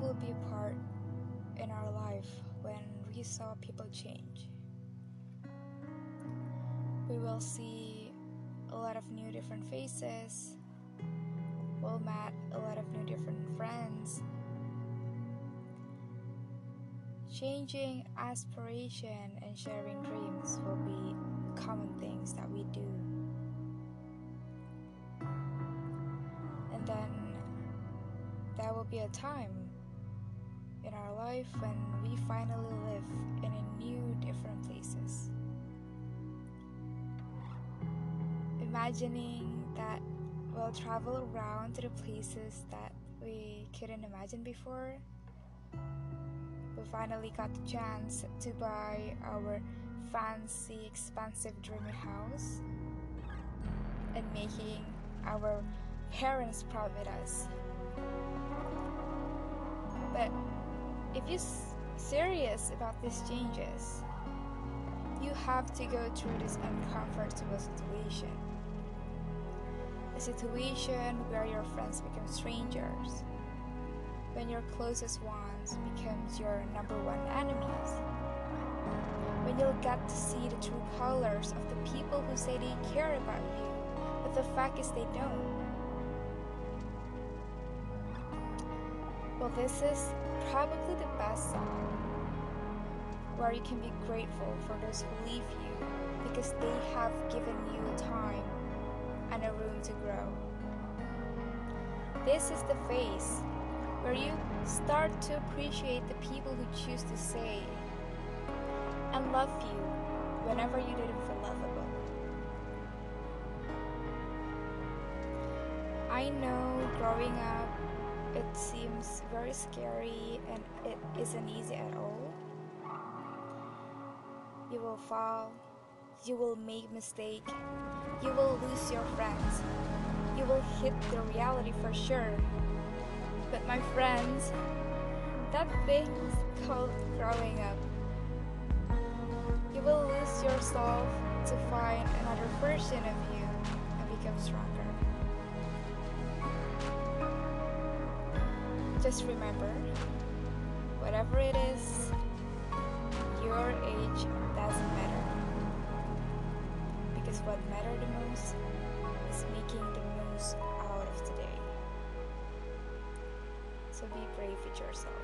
will be a part in our life when we saw people change. We will see a lot of new different faces. We'll meet a lot of new different friends. Changing aspiration and sharing dreams will be common things there will be a time in our life when we finally live in a new different places. Imagining that we'll travel around to the places that we couldn't imagine before we finally got the chance to buy our fancy, expensive dreamy house and making our parents proud with us. But if you're serious about these changes, you have to go through this uncomfortable situation. A situation where your friends become strangers when your closest ones becomes your number one enemies. When you'll get to see the true colors of the people who say they care about you, but the fact is they don't. Well, this is probably the best song where you can be grateful for those who leave you because they have given you time and a room to grow. This is the phase where you start to appreciate the people who choose to say and love you whenever you didn't feel lovable. I know growing up it seems very scary and it isn't easy at all. You will fall, you will make mistake, you will lose your friends, you will hit the reality for sure. But my friends, that thing's called growing up. You will lose yourself to find another version of you and become stronger. Just remember, whatever it is, your age doesn't matter. Because what matters the most is making the most out of today. So be brave with yourself.